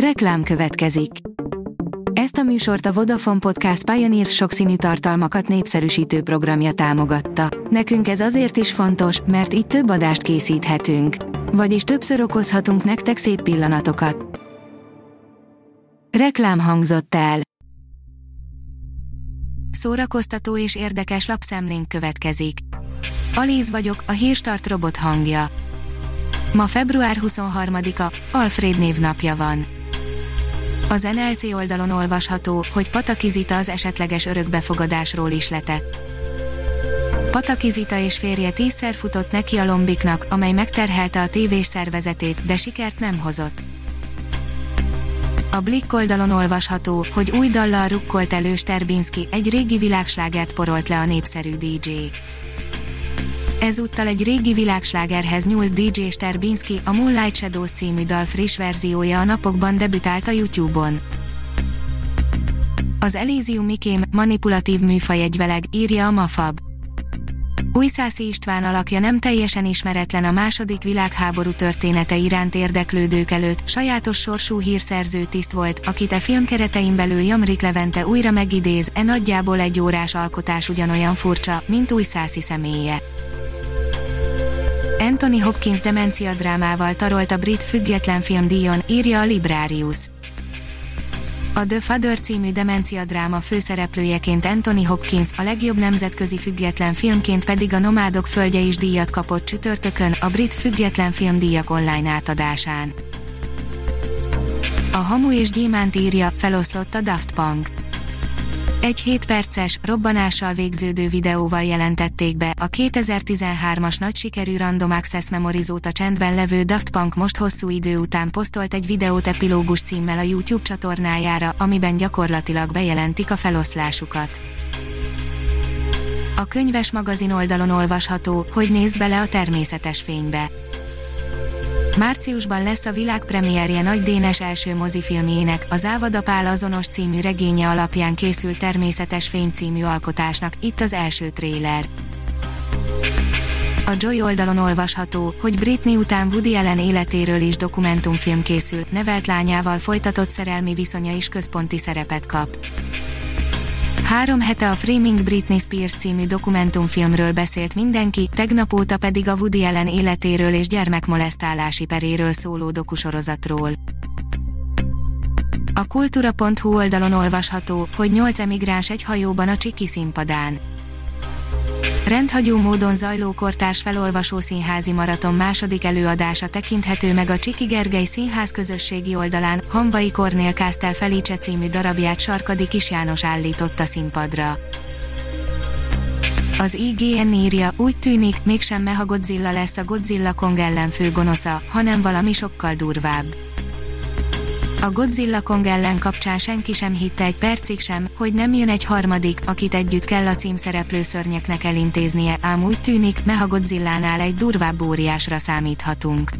Reklám következik. Ezt a műsort a Vodafone Podcast Pioneer sokszínű tartalmakat népszerűsítő programja támogatta. Nekünk ez azért is fontos, mert így több adást készíthetünk. Vagyis többször okozhatunk nektek szép pillanatokat. Reklám hangzott el. Szórakoztató és érdekes lapszemlénk következik. Alíz vagyok, a hírstart robot hangja. Ma február 23-a, Alfred névnapja van. Az NLC oldalon olvasható, hogy Patakizita az esetleges örökbefogadásról is letett. Patakizita és férje tízszer futott neki a lombiknak, amely megterhelte a tévés szervezetét, de sikert nem hozott. A Blick oldalon olvasható, hogy új dallal rukkolt elő Sterbinski, egy régi világslágert porolt le a népszerű DJ. Ezúttal egy régi világslágerhez nyúlt DJ Sterbinski, a Moonlight Shadows című dal friss verziója a napokban debütált a YouTube-on. Az Elysium Mikém manipulatív műfaj egyveleg, írja a Mafab. Újszászi István alakja nem teljesen ismeretlen a második világháború története iránt érdeklődők előtt, sajátos sorsú hírszerző tiszt volt, akit a e film keretein belül Jamrik Levente újra megidéz, e nagyjából egy órás alkotás ugyanolyan furcsa, mint Újszászi személye. Anthony Hopkins demencia drámával tarolt a brit független filmdíjon, írja a Librarius. A The Father című demencia dráma főszereplőjeként Anthony Hopkins, a legjobb nemzetközi független filmként pedig a Nomádok földje is díjat kapott csütörtökön, a brit független filmdíjak online átadásán. A Hamu és Gyémánt írja, feloszlott a Daft Punk. Egy 7 perces, robbanással végződő videóval jelentették be a 2013-as nagy sikerű Random Access Memories óta csendben levő Daft Punk most hosszú idő után posztolt egy videót epilógus címmel a YouTube csatornájára, amiben gyakorlatilag bejelentik a feloszlásukat. A könyves magazin oldalon olvasható, hogy néz bele a természetes fénybe Márciusban lesz a világpremierje Nagy Dénes első mozifilmjének, az Ávada Pál azonos című regénye alapján készült Természetes Fény című alkotásnak, itt az első tréler. A Joy oldalon olvasható, hogy Britney után Woody Allen életéről is dokumentumfilm készül, nevelt lányával folytatott szerelmi viszonya is központi szerepet kap. Három hete a Framing Britney Spears című dokumentumfilmről beszélt mindenki, tegnap óta pedig a Woody Allen életéről és gyermekmolesztálási peréről szóló dokusorozatról. A kultúra.hu oldalon olvasható, hogy nyolc emigráns egy hajóban a Csiki színpadán. Rendhagyó módon zajló kortárs felolvasó színházi maraton második előadása tekinthető meg a Csiki Gergely színház közösségi oldalán, Hanvai Kornél Kásztel Felice című darabját Sarkadi Kis János állította színpadra. Az IGN írja, úgy tűnik, mégsem Meha Godzilla lesz a Godzilla Kong ellen főgonosza, hanem valami sokkal durvább. A Godzilla Kong ellen kapcsán senki sem hitte egy percig sem, hogy nem jön egy harmadik, akit együtt kell a címszereplő szörnyeknek elintéznie, ám úgy tűnik, Meha Godzillánál egy durvább óriásra számíthatunk.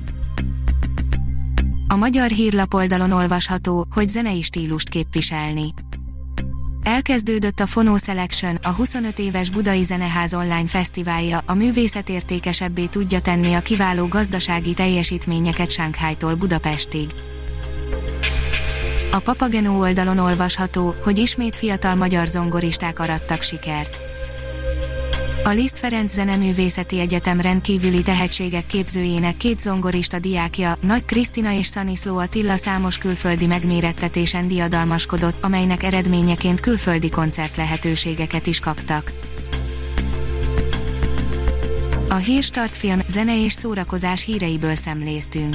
A magyar hírlap oldalon olvasható, hogy zenei stílust képviselni. Elkezdődött a Fono Selection, a 25 éves Budai Zeneház online fesztiválja, a művészet értékesebbé tudja tenni a kiváló gazdasági teljesítményeket Sánkhájtól Budapestig. A Papageno oldalon olvasható, hogy ismét fiatal magyar zongoristák arattak sikert. A Liszt Ferenc Zeneművészeti Egyetem rendkívüli tehetségek képzőjének két zongorista diákja, Nagy Krisztina és Szaniszló Attila számos külföldi megmérettetésen diadalmaskodott, amelynek eredményeként külföldi koncert lehetőségeket is kaptak. A Hírstart film, zene és szórakozás híreiből szemléztünk.